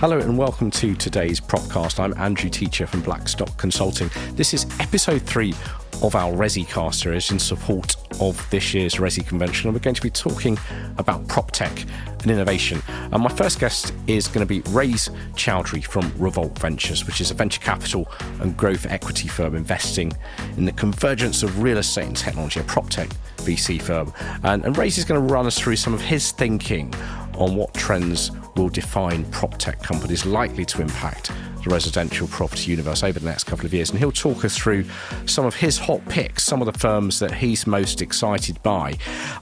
Hello and welcome to today's Propcast. I'm Andrew Teacher from Blackstock Consulting. This is episode three of our ResiCast series in support of this year's Resi Convention. And we're going to be talking about prop tech and innovation. And my first guest is going to be Raiz Chaudhry from Revolt Ventures, which is a venture capital and growth equity firm investing in the convergence of real estate and technology, a prop tech VC firm. And, and Raiz is going to run us through some of his thinking on what trends will define prop tech companies likely to impact the residential property universe over the next couple of years. And he'll talk us through some of his hot picks, some of the firms that he's most excited by.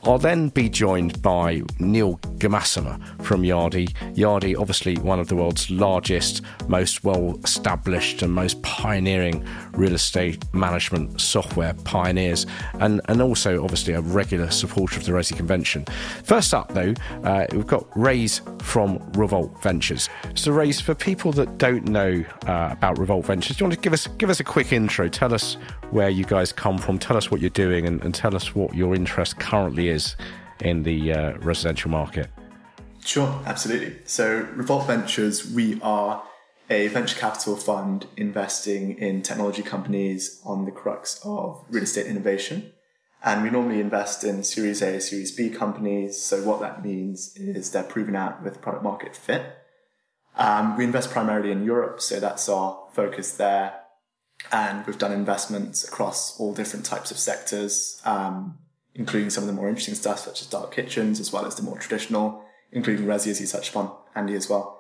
I'll then be joined by Neil Gemassmer from Yardi. Yardi, obviously one of the world's largest, most well established, and most pioneering real estate management software pioneers, and, and also obviously a regular supporter of the Resi Convention. First up, though, uh, we've got Raiz from Revolt Ventures. So, Raiz, for people that don't know know uh, about Revolt Ventures. Do you want to give us give us a quick intro? Tell us where you guys come from. Tell us what you're doing, and, and tell us what your interest currently is in the uh, residential market. Sure, absolutely. So, Revolt Ventures, we are a venture capital fund investing in technology companies on the crux of real estate innovation. And we normally invest in Series A, Series B companies. So, what that means is they're proven out with product market fit. Um, we invest primarily in Europe, so that's our focus there. And we've done investments across all different types of sectors, um, including some of the more interesting stuff, such as dark kitchens, as well as the more traditional, including Resi, as you touched upon, Andy, as well.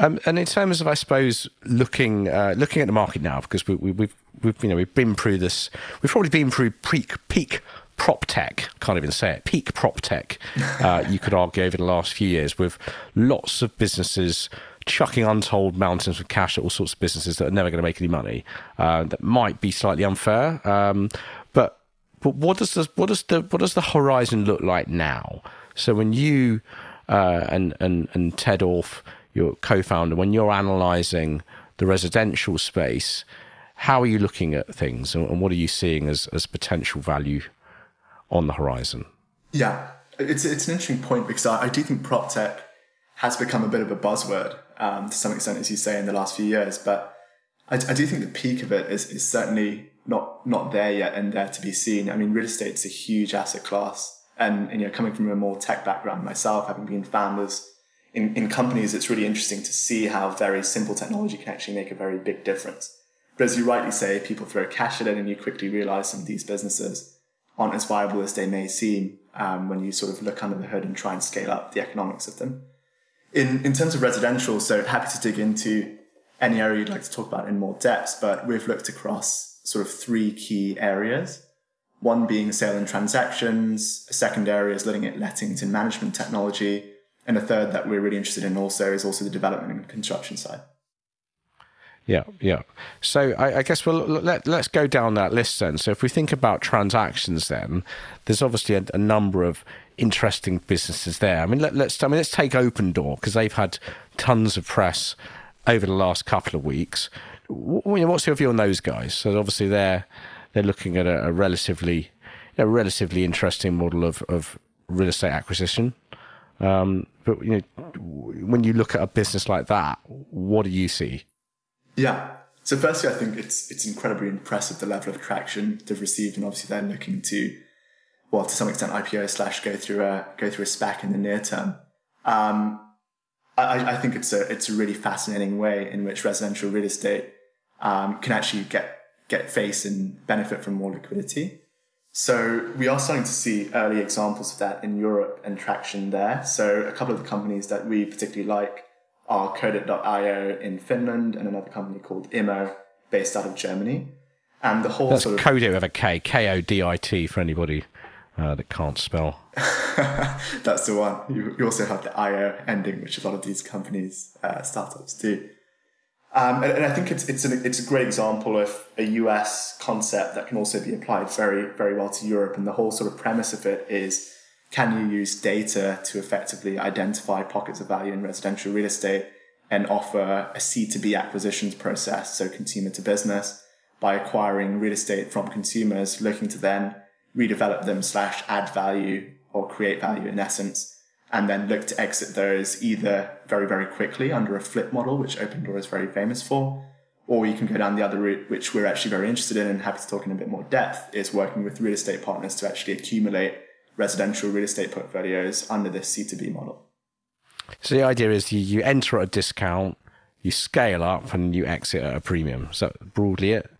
Um, and in terms of, I suppose, looking uh, looking at the market now, because we, we, we've we've you know we've been through this, we've probably been through peak peak prop tech, can't even say it, peak prop tech, uh, you could argue, over the last few years, with lots of businesses chucking untold mountains of cash at all sorts of businesses that are never going to make any money. Uh, that might be slightly unfair, um, but but what does the what does the what does the horizon look like now? So when you uh, and and and Ted Orff, your co-founder, when you're analysing the residential space, how are you looking at things, and, what are you seeing as as potential value on the horizon. Yeah, it's it's an interesting point because I, I do think prop tech has become a bit of a buzzword um, to some extent, as you say, in the last few years. But I, I do think the peak of it is, is certainly not not there yet and there to be seen. I mean, real estate is a huge asset class, and, and you know, coming from a more tech background myself, having been founders in, in companies, it's really interesting to see how very simple technology can actually make a very big difference. But as you rightly say, people throw cash at it, and you quickly realize some of these businesses aren't as viable as they may seem um, when you sort of look under the hood and try and scale up the economics of them. In, in terms of residential, so happy to dig into any area you'd like to talk about in more depth, but we've looked across sort of three key areas. One being sale and transactions, a second area is looking at lettings and management technology, and a third that we're really interested in also is also the development and construction side. Yeah, yeah. So I, I, guess well, let, let's go down that list then. So if we think about transactions, then there's obviously a, a number of interesting businesses there. I mean, let, us I mean, let's take Opendoor because they've had tons of press over the last couple of weeks. What's your view on those guys? So obviously they're they're looking at a, a relatively a relatively interesting model of, of real estate acquisition. Um, but you know, when you look at a business like that, what do you see? Yeah. So firstly, I think it's it's incredibly impressive the level of traction they've received, and obviously they're looking to, well, to some extent, IPO slash go through a go through a SPAC in the near term. Um, I, I think it's a it's a really fascinating way in which residential real estate um, can actually get get face and benefit from more liquidity. So we are starting to see early examples of that in Europe and traction there. So a couple of the companies that we particularly like are Kodit.io in Finland and another company called Immo based out of Germany. And the whole That's sort of Kodit with a K, K O D I T for anybody uh, that can't spell. That's the one. You, you, also have the IO ending, which a lot of these companies, uh, startups do. Um, and, and, I think it's it's an, it's a great example of a US concept that can also be applied very very well to Europe. And the whole sort of premise of it is can you use data to effectively identify pockets of value in residential real estate and offer a C2B acquisitions process, so consumer to business, by acquiring real estate from consumers looking to then redevelop them slash add value or create value in essence and then look to exit those either very, very quickly under a flip model, which Opendoor is very famous for, or you can go down the other route, which we're actually very interested in and happy to talk in a bit more depth, is working with real estate partners to actually accumulate residential real estate portfolios under this C2B model. So the idea is you, you enter at a discount, you scale up, and you exit at a premium. So broadly it?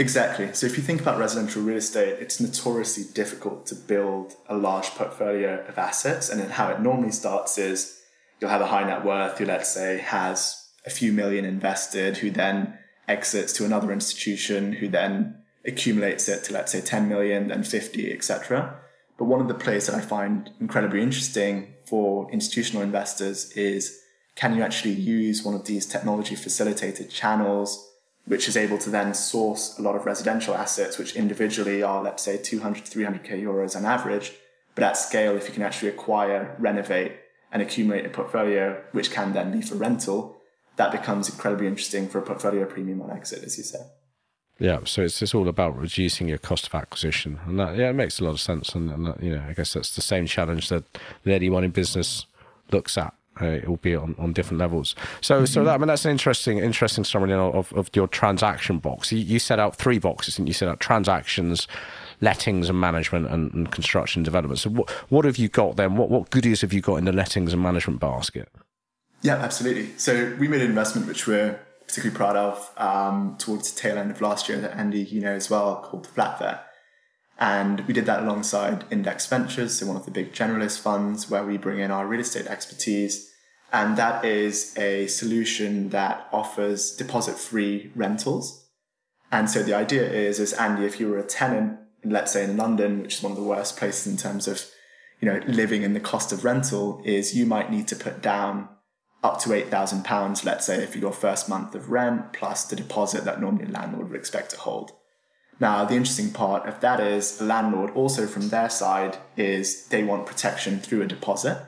Exactly. So if you think about residential real estate, it's notoriously difficult to build a large portfolio of assets. And then how it normally starts is you'll have a high net worth who, let's say, has a few million invested, who then exits to another institution, who then accumulates it to, let's say, 10 million, then 50, etc. But one of the plays that I find incredibly interesting for institutional investors is can you actually use one of these technology facilitated channels which is able to then source a lot of residential assets, which individually are, let's say, 200 to 300k euros on average. But at scale, if you can actually acquire, renovate, and accumulate a portfolio, which can then be for rental, that becomes incredibly interesting for a portfolio premium on exit, as you say. Yeah, so it's it's all about reducing your cost of acquisition, and that yeah, it makes a lot of sense. And, and that, you know, I guess that's the same challenge that, that anyone in business looks at uh, albeit on, on different levels. So, mm-hmm. so that I mean, that's an interesting, interesting summary of, of your transaction box. You, you set out three boxes, and you set out transactions, lettings and management, and, and, construction development. So, what what have you got then? What what goodies have you got in the lettings and management basket? Yeah, absolutely. So, we made an investment which we're particularly proud of um, towards the tail end of last year that Andy, you know, as well, called Flatfair. And we did that alongside Index Ventures, so one of the big generalist funds where we bring in our real estate expertise. And that is a solution that offers deposit free rentals. And so the idea is, is Andy, if you were a tenant, let's say in London, which is one of the worst places in terms of, you know, living in the cost of rental, is you might need to put down up to £8,000, let's say, for your first month of rent, plus the deposit that normally a landlord would expect to hold. Now, the interesting part of that is the landlord also from their side is they want protection through a deposit.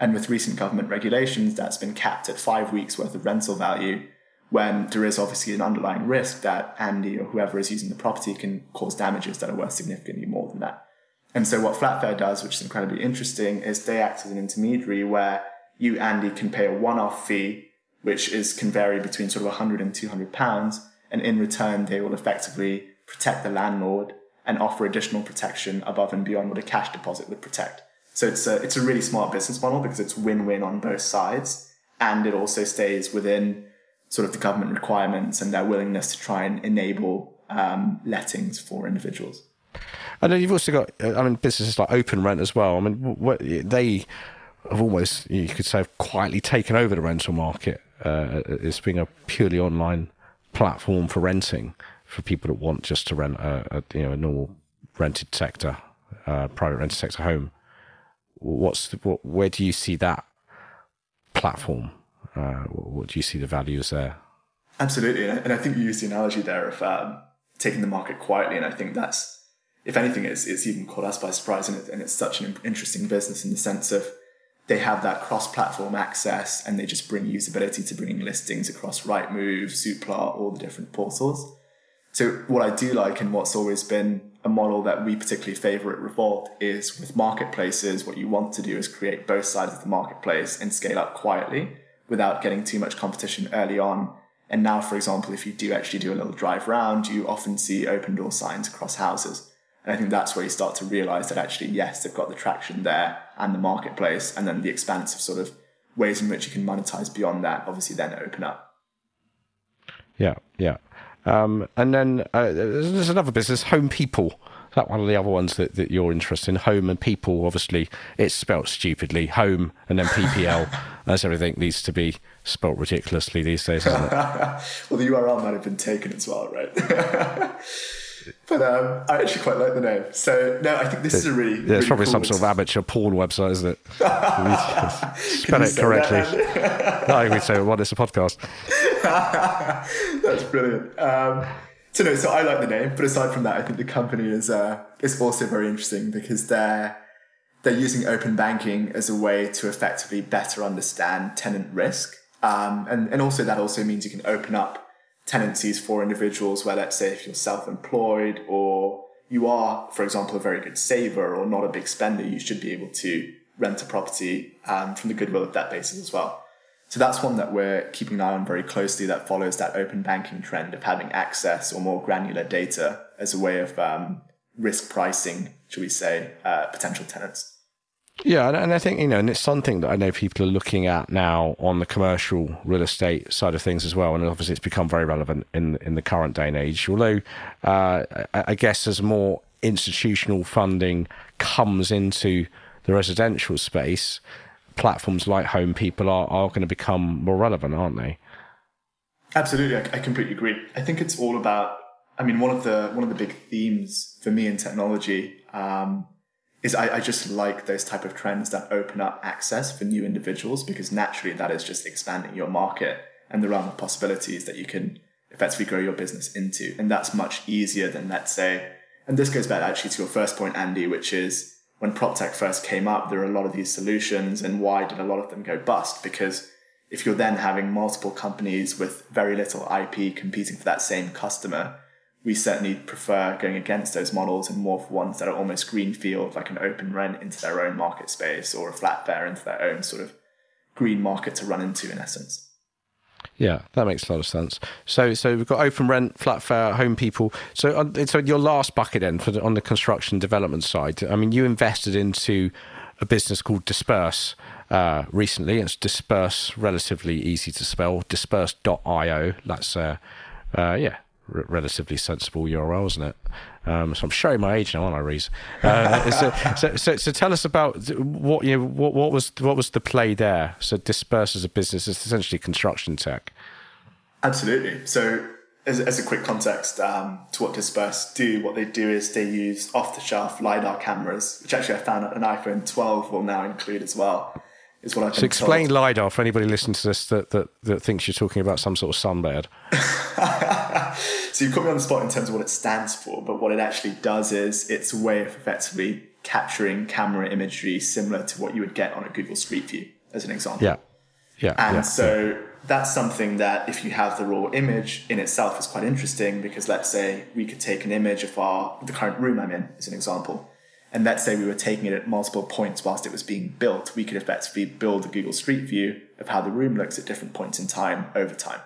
And with recent government regulations, that's been capped at five weeks worth of rental value when there is obviously an underlying risk that Andy or whoever is using the property can cause damages that are worth significantly more than that. And so what Flatfair does, which is incredibly interesting, is they act as an intermediary where you, Andy, can pay a one-off fee, which is can vary between sort of 100 and 200 pounds. And in return, they will effectively protect the landlord, and offer additional protection above and beyond what a cash deposit would protect. So it's a, it's a really smart business model because it's win-win on both sides. And it also stays within sort of the government requirements and their willingness to try and enable um, lettings for individuals. And then you've also got, uh, I mean, businesses like Open Rent as well. I mean, what, they have almost, you could say, quietly taken over the rental market. Uh, it's being a purely online platform for renting for people that want just to rent a, a you know a normal rented sector, uh, private rented sector home. What's the, what, where do you see that platform? Uh, what do you see the values there? Absolutely, and I think you used the analogy there of um, taking the market quietly, and I think that's, if anything, it's, it's even caught us by surprise, and, it, and it's such an interesting business in the sense of they have that cross-platform access, and they just bring usability to bringing listings across Rightmove, Zoopla, all the different portals. So what I do like and what's always been a model that we particularly favor at Revolt is with marketplaces, what you want to do is create both sides of the marketplace and scale up quietly without getting too much competition early on. And now, for example, if you do actually do a little drive round, you often see open door signs across houses. And I think that's where you start to realize that actually, yes, they've got the traction there and the marketplace, and then the expansive sort of ways in which you can monetize beyond that obviously then open up. Yeah, yeah. Um, and then uh, there's another business, Homeppl. Is That one of the other ones that, that you're interested in. Home and People, obviously, it's spelt stupidly. Home and then PPL, as everything needs to be spelt ridiculously these days, well, the URL might have been taken as well, right? but um, I actually quite like the name. So no, I think this is a really. Yeah, it's probably cool some sort of amateur porn website, isn't it? Spell it correctly. no, we say what? It's a podcast. That's brilliant. Um, so no, so I like the name, but aside from that, I think the company is uh, is also very interesting because they're they're using open banking as a way to effectively better understand tenant risk, um, and and also that also means you can open up tendencies for individuals where, let's say, if you're self employed or you are, for example, a very good saver or not a big spender, you should be able to rent a property um, from the goodwill of that basis as well. So that's one that we're keeping an eye on very closely that follows that open banking trend of having access or more granular data as a way of um, risk pricing, should we say, uh, potential tenants. Yeah, and I think you know, and it's something that I know people are looking at now on the commercial real estate side of things as well, and obviously it's become very relevant in in the current day and age. Although, uh, I guess as more institutional funding comes into the residential space, platforms like Homeppl are are going to become more relevant, aren't they? Absolutely, I, I completely agree. I think it's all about. I mean, one of the one of the big themes for me in technology. Um, is I, I, just like those type of trends that open up access for new individuals because naturally that is just expanding your market and the realm of possibilities that you can effectively grow your business into. And that's much easier than let's say, and this goes back actually to your first point, Andy, which is when prop tech first came up, there were a lot of these solutions and why did a lot of them go bust? Because if you're then having multiple companies with very little IP competing for that same customer, we certainly prefer going against those models and more for ones that are almost greenfield, like an open rent into their own market space or a Flatfair into their own sort of green market to run into in essence. Yeah, that makes a lot of sense. So, so we've got open rent, Flatfair, home people. So, on, so your last bucket then for the, on the construction development side. I mean, you invested into a business called Disperse uh, recently. It's Disperse, relatively easy to spell. Disperse.io. That's uh, uh, yeah, relatively sensible URL, isn't it? Um, so I'm showing my age now, aren't I, Reese? Uh, so, so, so, so, tell us about what you know, what, what was what was the play there? So Disperse as a business is essentially construction tech. Absolutely. So as, as a quick context um, to what Disperse do, what they do is they use off-the-shelf lidar cameras, which actually I found an iPhone 12 will now include as well is what I've So explain told. LiDAR for anybody listening to this that, that, that thinks you're talking about some sort of sunbed. so you've put me on the spot in terms of what it stands for, but what it actually does is it's a way of effectively capturing camera imagery similar to what you would get on a Google Street View, as an example. Yeah. Yeah. And yeah, so yeah. that's something that if you have the raw image in itself is quite interesting because let's say we could take an image of our the current room I'm in as an example and let's say we were taking it at multiple points whilst it was being built, we could effectively build a Google Street View of how the room looks at different points in time over time.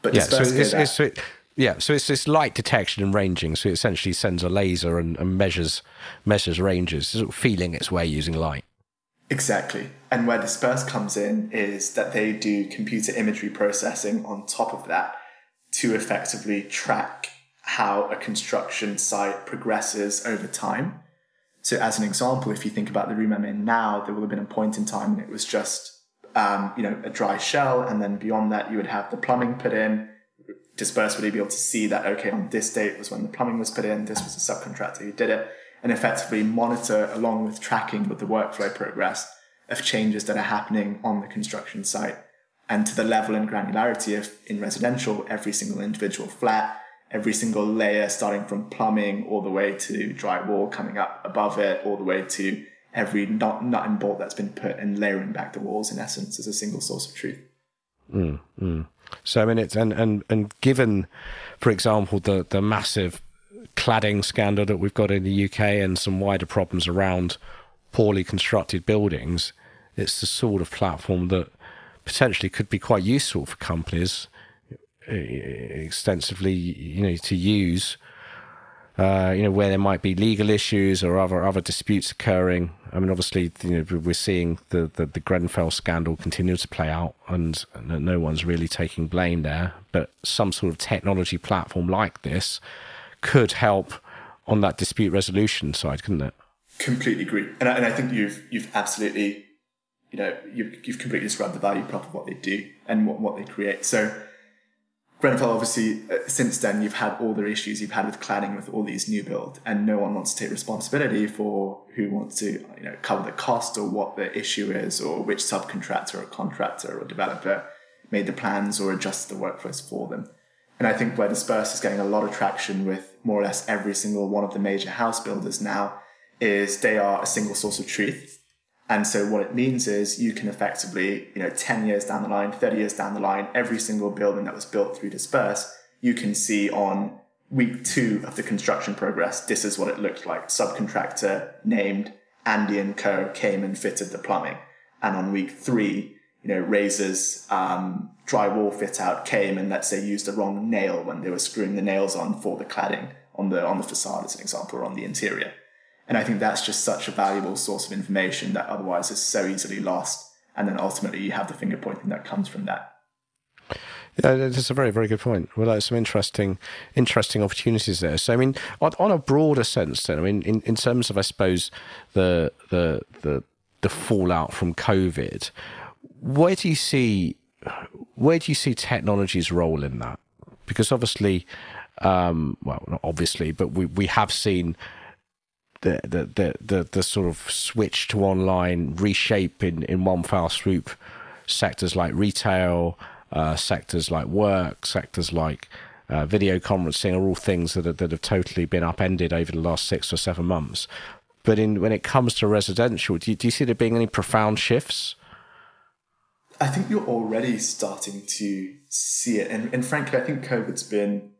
But yeah, so it's, it's, so it, yeah, so it's this light detection and ranging. So it essentially sends a laser and, and measures measures ranges, sort of feeling its way using light. Exactly. And where Disperse comes in is that they do computer imagery processing on top of that to effectively track how a construction site progresses over time so, as an example, if you think about the room I'm in now, there will have been a point in time when it was just, um, you know, a dry shell, and then beyond that, you would have the plumbing put in. Disperse would be able to see that okay, on this date was when the plumbing was put in. This was a subcontractor who did it, and effectively monitor along with tracking with the workflow progress of changes that are happening on the construction site, and to the level and granularity of in residential, every single individual flat every single layer, starting from plumbing all the way to drywall coming up above it, all the way to every nut, nut and bolt that's been put and layering back the walls in essence as a single source of truth. Mm, mm. So I mean, it's and and and given, for example, the the massive cladding scandal that we've got in the UK and some wider problems around poorly constructed buildings, it's the sort of platform that potentially could be quite useful for companies extensively, you know, to use. Uh, you know, where there might be legal issues or other other disputes occurring. I mean, obviously, you know, we're seeing the, the, the Grenfell scandal continue to play out, and, and no one's really taking blame there. But some sort of technology platform like this could help on that dispute resolution side, couldn't it? Completely agree, and I, and I think you've you've absolutely, you know, you've you've completely described the value prop of what they do and what what they create. So Grenfell, obviously, uh, since then, you've had all the issues you've had with cladding with all these new build, and no one wants to take responsibility for who wants to, you know, cover the cost or what the issue is, or which subcontractor or contractor or developer made the plans or adjusted the workflows for them. And I think where Disperse is getting a lot of traction with more or less every single one of the major house builders now is they are a single source of truth and so what it means is you can effectively, you know, 10 years down the line, 30 years down the line, every single building that was built through Disperse, you can see on week two of the construction progress, this is what it looked like. Subcontractor named Andy and Co came and fitted the plumbing, and on week three, you know, Razor's um, drywall fit out came and let's say used the wrong nail when they were screwing the nails on for the cladding on the on the facade as an example or on the interior. And I think that's just such a valuable source of information that otherwise is so easily lost. And then ultimately you have the finger pointing that comes from that. Yeah, that's a very, very good point. Well, there's some interesting, interesting opportunities there. So, I mean, on, on a broader sense, then, I mean, in, in terms of, I suppose, the the the the fallout from COVID, where do you see where do you see technology's role in that? Because obviously, um, well, not obviously, but we we have seen the the the the, the sort of switch to online reshape in in one foul swoop sectors like retail, uh, sectors like work, sectors like uh, video conferencing are all things that are, that have totally been upended over the last six or seven months. But in when it comes to residential, do you, do you see there being any profound shifts? I think you're already starting to see it, and, and frankly, I think COVID's been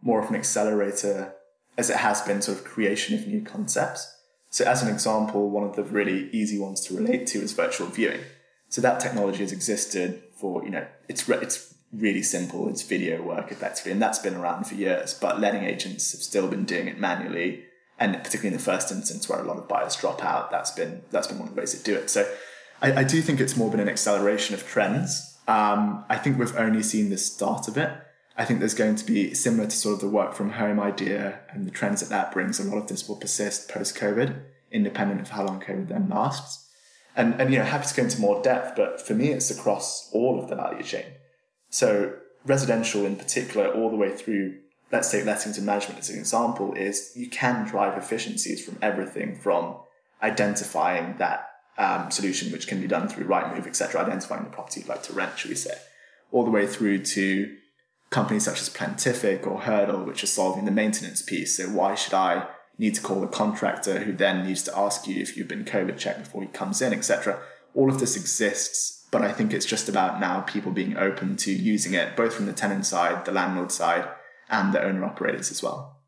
more of an accelerator as it has been sort of creation of new concepts. So, as an example, one of the really easy ones to relate to is virtual viewing. So that technology has existed for you know it's re- it's really simple. It's video work effectively, and that's been around for years. But letting agents have still been doing it manually, and particularly in the first instance where a lot of buyers drop out, that's been that's been one of the ways to do it. So I, I do think it's more been an acceleration of trends. Um, I think we've only seen the start of it. I think there's going to be similar to sort of the work from home idea and the trends that that brings. A lot of this will persist post COVID, independent of how long COVID then lasts. And, and you know, happy to go into more depth, but for me, it's across all of the value chain. So residential in particular, all the way through, let's take lettings and management as an example, is you can drive efficiencies from everything from identifying that um, solution, which can be done through Rightmove, etc., identifying the property you'd like to rent, should we say, all the way through to companies such as Plentific or Hurdle, which are solving the maintenance piece. So why should I need to call a contractor who then needs to ask you if you've been COVID checked before he comes in, etc. All of this exists, but I think it's just about now people being open to using it, both from the tenant side, the landlord side, and the owner operators as well.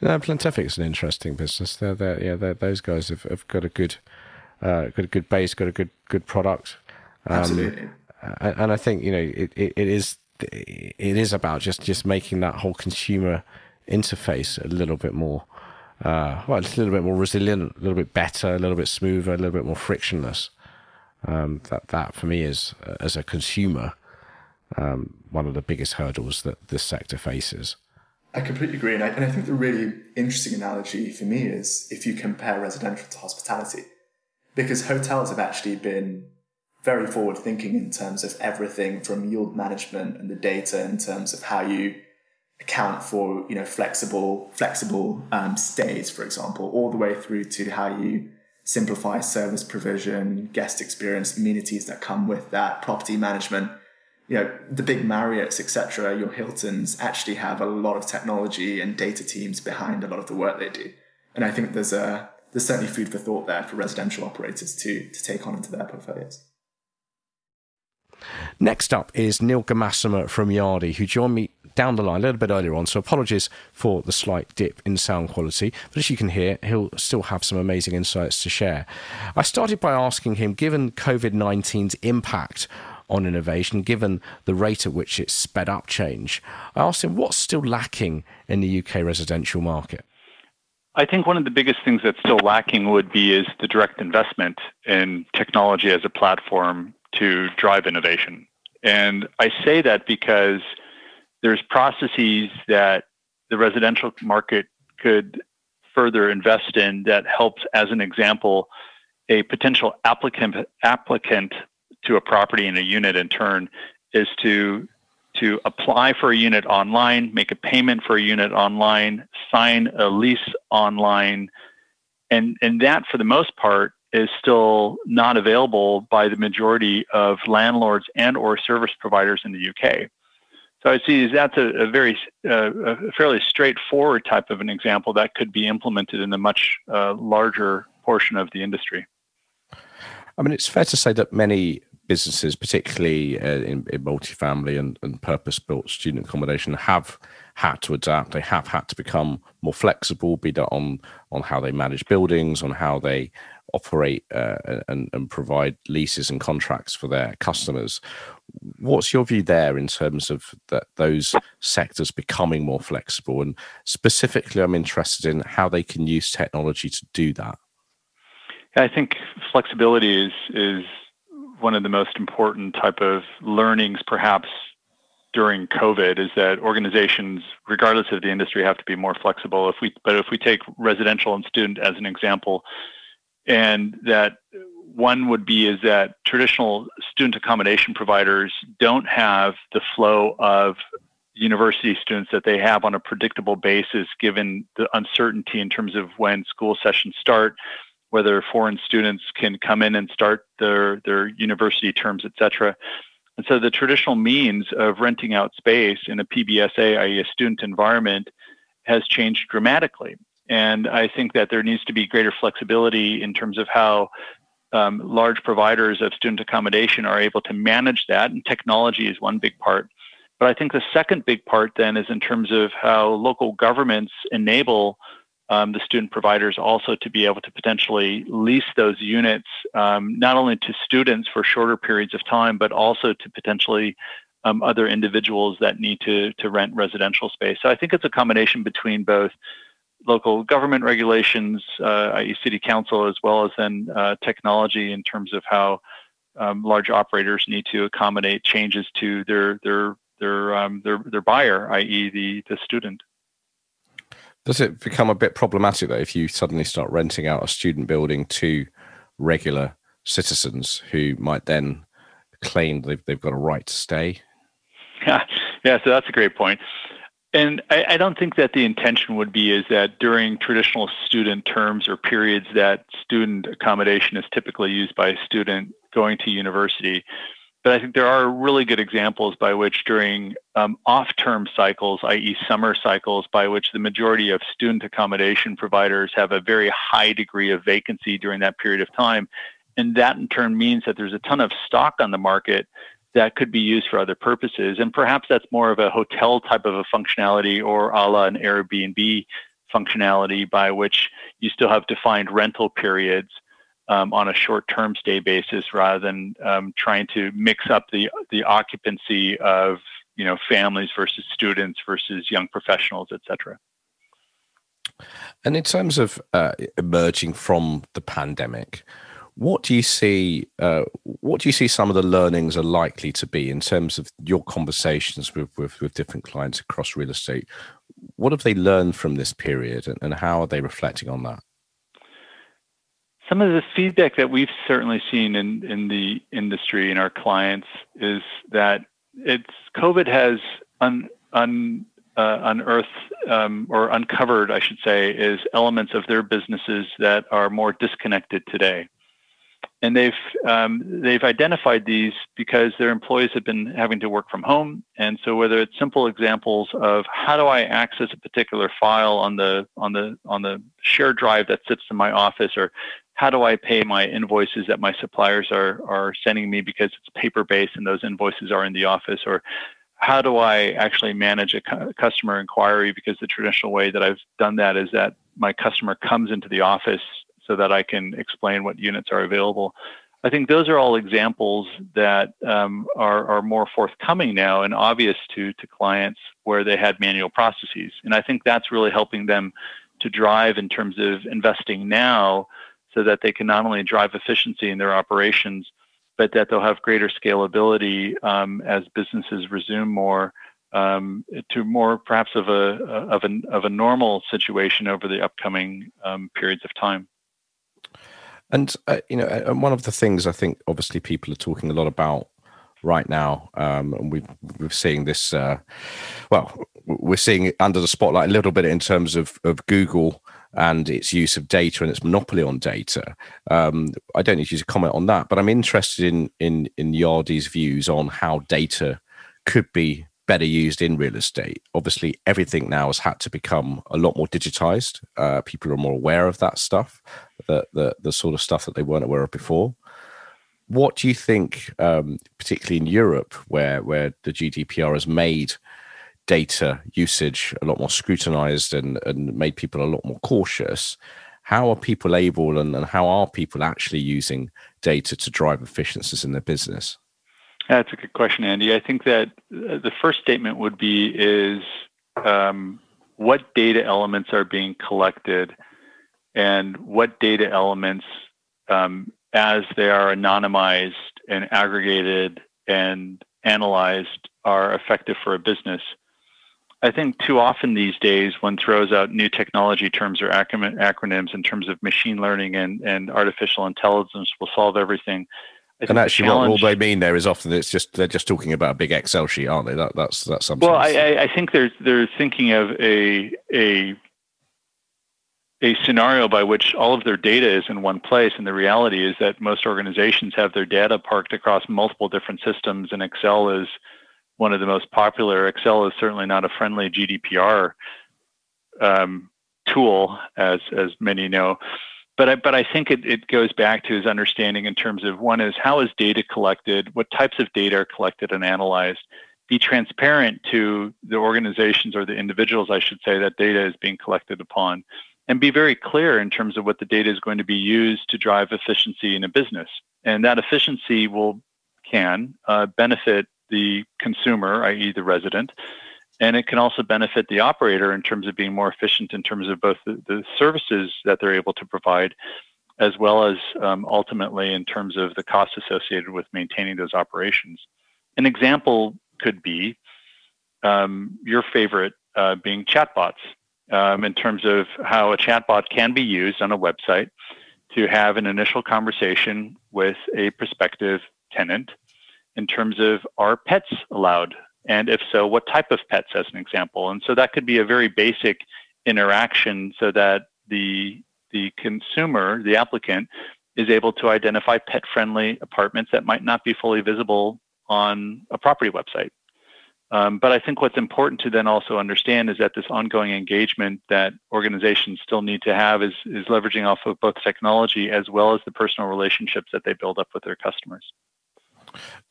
Yeah, Plentific's an interesting business. They're, they're yeah, they're, those guys have, have got a good, uh, got a good base, got a good good product. Um, Absolutely. And I think you know it, it, it is it is about just just making that whole consumer interface a little bit more uh, well, a little bit more resilient, a little bit better, a little bit smoother, a little bit more frictionless. Um, that that for me is uh, as a consumer um, one of the biggest hurdles that this sector faces. I completely agree, and I, and I think the really interesting analogy for me is if you compare residential to hospitality, because hotels have actually been very forward thinking in terms of everything from yield management and the data in terms of how you account for you know flexible flexible um, stays, for example, all the way through to how you simplify service provision, guest experience, amenities that come with that, property management. You know, the big Marriotts, etc., your Hiltons actually have a lot of technology and data teams behind a lot of the work they do. And I think there's a there's certainly food for thought there for residential operators to to take on into their portfolios. Next up is Neil Gemassmer from Yardi, who joined me down the line a little bit earlier on. So apologies for the slight dip in sound quality. But as you can hear, he'll still have some amazing insights to share. I started by asking him, given COVID 19's impact on innovation, given the rate at which it's sped up change, I asked him what's still lacking in the UK residential market. I think one of the biggest things that's still lacking would be is the direct investment in technology as a platform to drive innovation. And I say that because there's processes that the residential market could further invest in that helps, as an example, a potential applicant applicant to a property in a unit in turn is to to apply for a unit online, make a payment for a unit online, sign a lease online, and and that for the most part is still not available by the majority of landlords and or service providers in the UK. So I see that's a, a very uh, a fairly straightforward type of an example that could be implemented in a much uh, larger portion of the industry. I mean, it's fair to say that many businesses, particularly uh, in, in multifamily and, and purpose built student accommodation, have had to adapt. They have had to become more flexible, be that on on how they manage buildings, on how they operate uh, and, and provide leases and contracts for their customers. What's your view there in terms of that those sectors becoming more flexible? And specifically, I'm interested in how they can use technology to do that. I think flexibility is is one of the most important type of learnings, perhaps during COVID, is that organizations, regardless of the industry, have to be more flexible. If we, but if we take residential and student as an example, and that one would be is that traditional student accommodation providers don't have the flow of university students that they have on a predictable basis given the uncertainty in terms of when school sessions start whether foreign students can come in and start their their university terms etc and so the traditional means of renting out space in a PBSA i.e. a student environment has changed dramatically and I think that there needs to be greater flexibility in terms of how um, large providers of student accommodation are able to manage that. And technology is one big part. But I think the second big part then is in terms of how local governments enable um, the student providers also to be able to potentially lease those units, um, not only to students for shorter periods of time, but also to potentially um, other individuals that need to, to rent residential space. So I think it's a combination between both local government regulations, uh, i.e., city council, as well as then uh, technology in terms of how um, large operators need to accommodate changes to their their their um, their, their buyer, i.e., the the student. Does it become a bit problematic though if you suddenly start renting out a student building to regular citizens who might then claim they've, they've got a right to stay? Yeah, yeah. So that's a great point. And I, I, don't think that the intention would be is that during traditional student terms or periods that student accommodation is typically used by a student going to university. But I think there are really good examples by which during um, off-term cycles, i.e. summer cycles, by which the majority of student accommodation providers have a very high degree of vacancy during that period of time. And that in turn means that there's a ton of stock on the market that could be used for other purposes. And perhaps that's more of a hotel type of a functionality or a la an Airbnb functionality by which you still have defined rental periods um, on a short-term stay basis rather than um, trying to mix up the the occupancy of you know families versus students versus young professionals, etc. And in terms of uh, emerging from the pandemic, what do you see? Uh, what do you see? Some of the learnings are likely to be in terms of your conversations with, with, with different clients across real estate. What have they learned from this period, and, and how are they reflecting on that? Some of the feedback that we've certainly seen in, in the industry and our clients is that it's COVID has un, un, uh, unearthed um, or uncovered, I should say, is elements of their businesses that are more disconnected today and they've um, they've identified these because their employees have been having to work from home, and so whether it's simple examples of how do I access a particular file on the on the on the shared drive that sits in my office, or how do I pay my invoices that my suppliers are are sending me because it's paper based and those invoices are in the office, or how do I actually manage a cu- customer inquiry? Because the traditional way that I've done that is that my customer comes into the office so that I can explain what units are available. I think those are all examples that um, are, are more forthcoming now and obvious to, to clients where they had manual processes. And I think that's really helping them to drive in terms of investing now so that they can not only drive efficiency in their operations, but that they'll have greater scalability um, as businesses resume more um, to more perhaps of a, of, a, of a normal situation over the upcoming um, periods of time. And uh, you know, and one of the things I think, obviously, people are talking a lot about right now, um, and we've we're seeing this. Uh, well, we're seeing it under the spotlight a little bit in terms of of Google and its use of data and its monopoly on data. Um, I don't need you to comment on that, but I'm interested in in in Yardi's views on how data could be better used in real estate. Obviously, everything now has had to become a lot more digitized. Uh, people are more aware of that stuff, the, the the sort of stuff that they weren't aware of before. what do you think, um, particularly in Europe, where where the GDPR has made data usage a lot more scrutinized and, and made people a lot more cautious? How are people able and, and how are people actually using data to drive efficiencies in their business? That's a good question, Andy. I think that uh, the first statement would be is um, what data elements are being collected and what data elements um, as they are anonymized and aggregated and analyzed are effective for a business. I think too often these days one throws out new technology terms or acronyms in terms of machine learning and, and artificial intelligence will solve everything. I and actually, what all they mean there is often it's just they're just talking about a big Excel sheet, aren't they? That, that's that's something. Well, I, I think they're they're thinking of a a a scenario by which all of their data is in one place. And the reality is that most organizations have their data parked across multiple different systems, and Excel is one of the most popular. Excel is certainly not a friendly GDPR um, tool, as as many know. But I, but I think it, it goes back to his understanding in terms of one is how is data collected, what types of data are collected and analyzed. Be transparent to the organizations or the individuals, I should say, that data is being collected upon and be very clear in terms of what the data is going to be used to drive efficiency in a business. And that efficiency will can uh, benefit the consumer, i.e., the resident, and it can also benefit the operator in terms of being more efficient in terms of both the, the services that they're able to provide, as well as um, ultimately in terms of the costs associated with maintaining those operations. An example could be um, your favorite uh, being chatbots um, in terms of how a chatbot can be used on a website to have an initial conversation with a prospective tenant in terms of are pets allowed? And if so, what type of pets, as an example? And so that could be a very basic interaction so that the, the consumer, the applicant, is able to identify pet friendly apartments that might not be fully visible on a property website. Um, but I think what's important to then also understand is that this ongoing engagement that organizations still need to have is, is leveraging off of both technology as well as the personal relationships that they build up with their customers.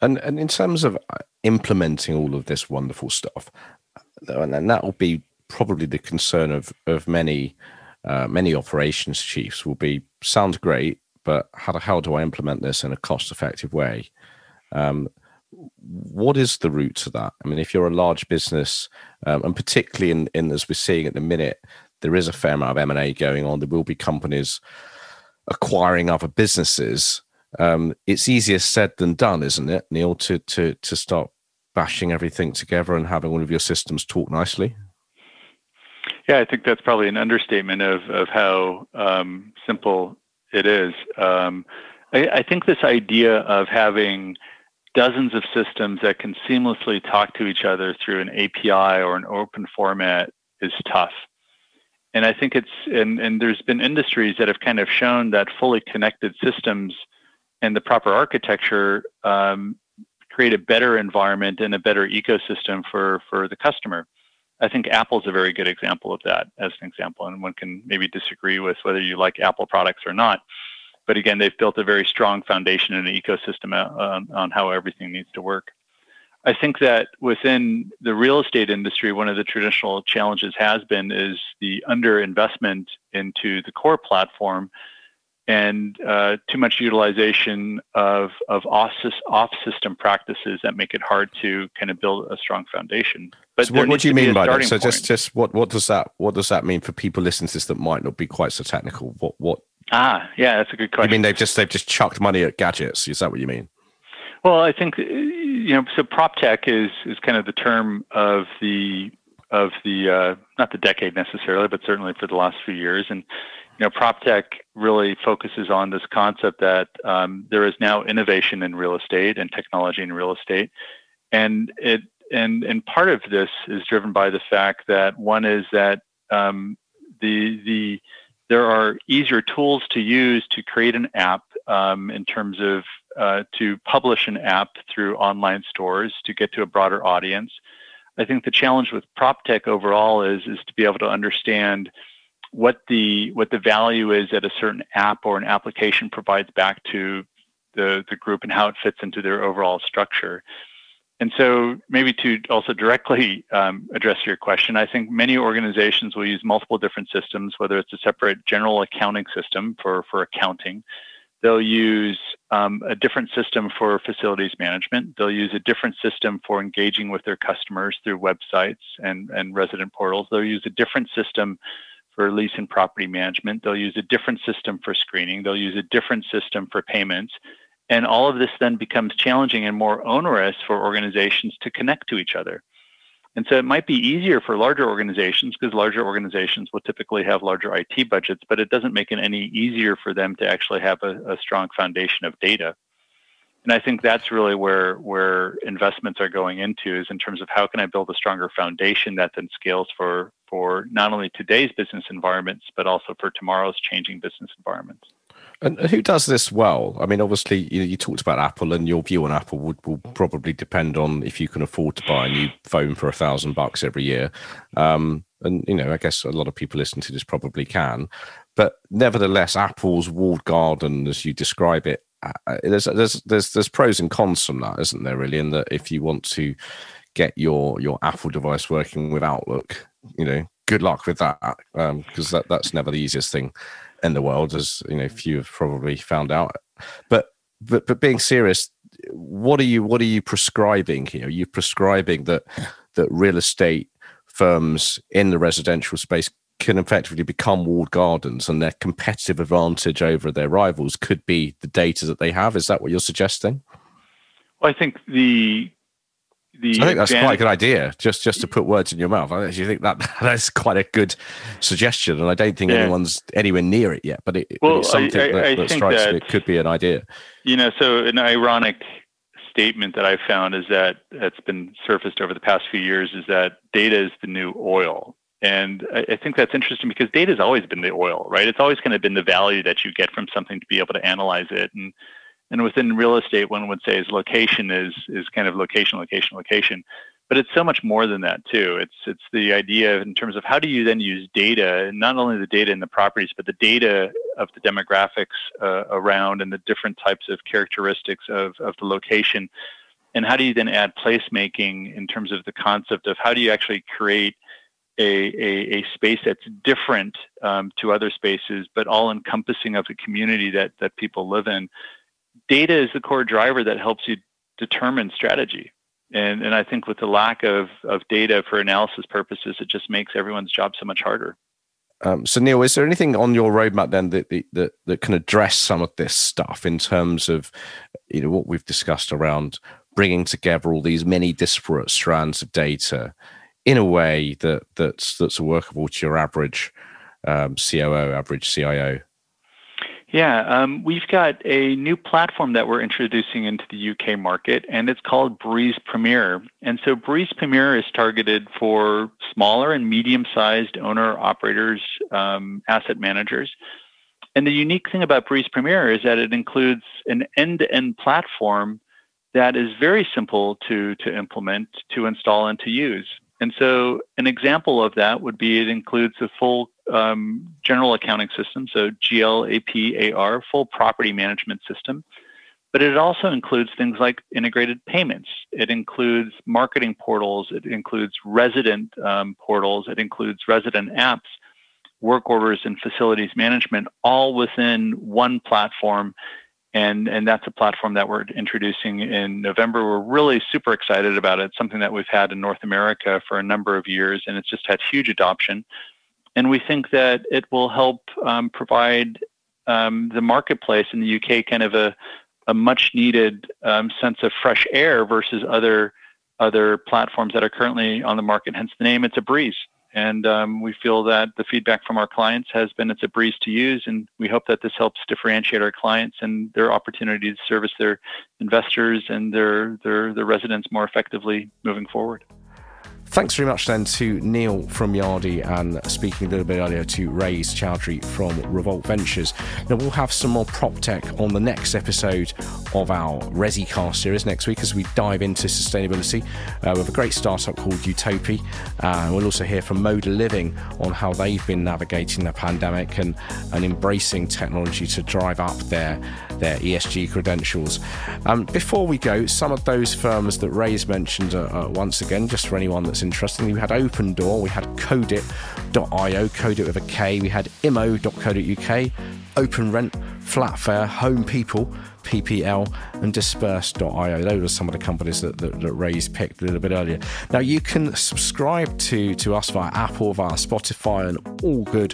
And and in terms of uh, implementing all of this wonderful stuff, uh, and that will be probably the concern of of many uh, many operations chiefs will be sounds great, but how how do I implement this in a cost effective way? Um, what is the route to that? I mean, if you're a large business, um, and particularly in, in as we're seeing at the minute, there is a fair amount of M and A going on. There will be companies acquiring other businesses. Um, it's easier said than done, isn't it, Neil? To to to start bashing everything together and having all of your systems talk nicely. Yeah, I think that's probably an understatement of of how um, simple it is. Um, I, I think this idea of having dozens of systems that can seamlessly talk to each other through an API or an open format is tough. And I think it's and, and there's been industries that have kind of shown that fully connected systems and the proper architecture um, create a better environment and a better ecosystem for for the customer. I think Apple's a very good example of that as an example, and one can maybe disagree with whether you like Apple products or not. But again, they've built a very strong foundation and an ecosystem on, on how everything needs to work. I think that within the real estate industry, one of the traditional challenges has been is the underinvestment into the core platform and uh, too much utilization of, of off, system practices that make it hard to kind of build a strong foundation. But so what, what do you mean by that? So just, just what, what does that what does that mean for people listening to this that might not be quite so technical? What what Ah, yeah, that's a good question. You mean they've just they've just chucked money at gadgets? Is that what you mean? Well, I think you know. So prop tech is is kind of the term of the of the uh, not the decade necessarily, but certainly for the last few years. And you know, prop tech really focuses on this concept that um, there is now innovation in real estate and technology in real estate, and it and and part of this is driven by the fact that one is that um, the the there are easier tools to use to create an app um, in terms of uh, to publish an app through online stores to get to a broader audience. I think the challenge with prop tech overall is is to be able to understand what the what the value is that a certain app or an application provides back to the, the group and how it fits into their overall structure. And so, maybe to also directly um, address your question, I think many organizations will use multiple different systems, whether it's a separate general accounting system for, for accounting, they'll use um, a different system for facilities management, they'll use a different system for engaging with their customers through websites and, and resident portals, they'll use a different system for lease and property management. They'll use a different system for screening. They'll use a different system for payments. And all of this then becomes challenging and more onerous for organizations to connect to each other. And so it might be easier for larger organizations because larger organizations will typically have larger IT budgets, but it doesn't make it any easier for them to actually have a, a strong foundation of data. And I think that's really where where investments are going into is in terms of how can I build a stronger foundation that then scales for for not only today's business environments but also for tomorrow's changing business environments. And who does this well? I mean, obviously, you, you talked about Apple, and your view on Apple would will probably depend on if you can afford to buy a new phone for a thousand bucks every year. Um, and you know, I guess a lot of people listening to this probably can. But nevertheless, Apple's walled garden, as you describe it, uh, there's there's there's there's pros and cons from that, isn't there? Really, in that if you want to get your your Apple device working with Outlook, you know, good luck with that because um, that that's never the easiest thing in the world, as you know, few have probably found out. But but but being serious, what are you what are you prescribing here? Are you prescribing that that real estate firms in the residential space can effectively become walled gardens and their competitive advantage over their rivals could be the data that they have. Is that what you're suggesting? Well, I think the the I think that's quite a good idea. Just just to put words in your mouth. I actually think that that's quite a good suggestion, and I don't think yeah. anyone's anywhere near it yet. But it, well, it's something I, I, that, that strikes that, me. It could be an idea. You know, so an ironic statement that I found is that that's been surfaced over the past few years is that data is the new oil. And I, I think that's interesting because data has always been the oil, right? It's always kind of been the value that you get from something to be able to analyze it. And and within real estate, one would say is location is is kind of location, location, location. But it's so much more than that too. It's it's the idea in terms of how do you then use data, not only the data in the properties, but the data of the demographics uh, around and the different types of characteristics of, of the location. And how do you then add placemaking in terms of the concept of how do you actually create a, a, a space that's different um, to other spaces, but all encompassing of the community that, that people live in data is the core driver that helps you determine strategy. And, and I think with the lack of, of data for analysis purposes, it just makes everyone's job so much harder. Um, so Neil, is there anything on your roadmap then that, that that can address some of this stuff in terms of you know what we've discussed around bringing together all these many disparate strands of data in a way that that's that's workable to your average um, COO, average CIO? Yeah, um, we've got a new platform that we're introducing into the UK market, and it's called Breeze Premier. And so Breeze Premier is targeted for smaller and medium-sized owner-operators, um, asset managers. And the unique thing about Breeze Premier is that it includes an end-to-end platform that is very simple to to implement, to install, and to use. And so, an example of that would be it includes a full um, general accounting system, so GL, AP, AR, full property management system. But it also includes things like integrated payments. It includes marketing portals. It includes resident um, portals. It includes resident apps, work orders, and facilities management, all within one platform. And, and that's a platform that we're introducing in November. We're really super excited about it. It's something that we've had in North America for a number of years, and it's just had huge adoption. And we think that it will help um, provide um, the marketplace in the UK kind of a, a much needed um, sense of fresh air versus other other platforms that are currently on the market. Hence the name, it's a breeze. And um, we feel that the feedback from our clients has been it's a breeze to use, and we hope that this helps differentiate our clients and their opportunity to service their investors and their their, their residents more effectively moving forward. Thanks very much then to Neil from Yardi and speaking a little bit earlier to Raiz Chowdhury from Revolt Ventures. Now, we'll have some more prop tech on the next episode of our ResiCast series next week as we dive into sustainability. Uh, we have a great startup called Utopi. Uh, we'll also hear from Moda Living on how they've been navigating the pandemic and, and embracing technology to drive up their, their ESG credentials. Um, before we go, some of those firms that Raiz mentioned uh, uh, once again, just for anyone that's interested, we had Open Door, we had Kodit.io, Codit with a K, we had immo.co.uk, Open Rent, Flatfair, Home People, PPL, and Disperse.io. Those are some of the companies that, that, that Raiz picked a little bit earlier. Now, you can subscribe to, to us via Apple, via Spotify, and all good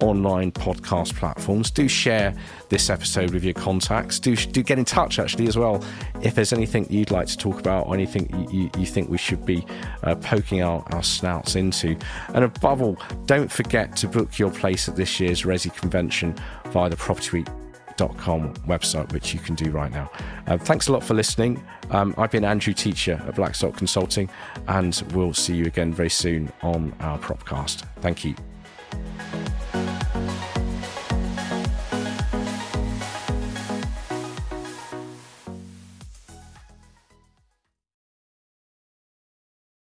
online podcast platforms. Do share this episode with your contacts. Do, do get in touch actually as well if there's anything you'd like to talk about or anything you, you think we should be uh, poking our, our snouts into. And above all, don't forget to book your place at this year's Resi convention via the Property Week com website, which you can do right now. Uh, thanks a lot for listening. Um, I've been Andrew Teacher at Blackstock Consulting, and we'll see you again very soon on our Propcast. Thank you.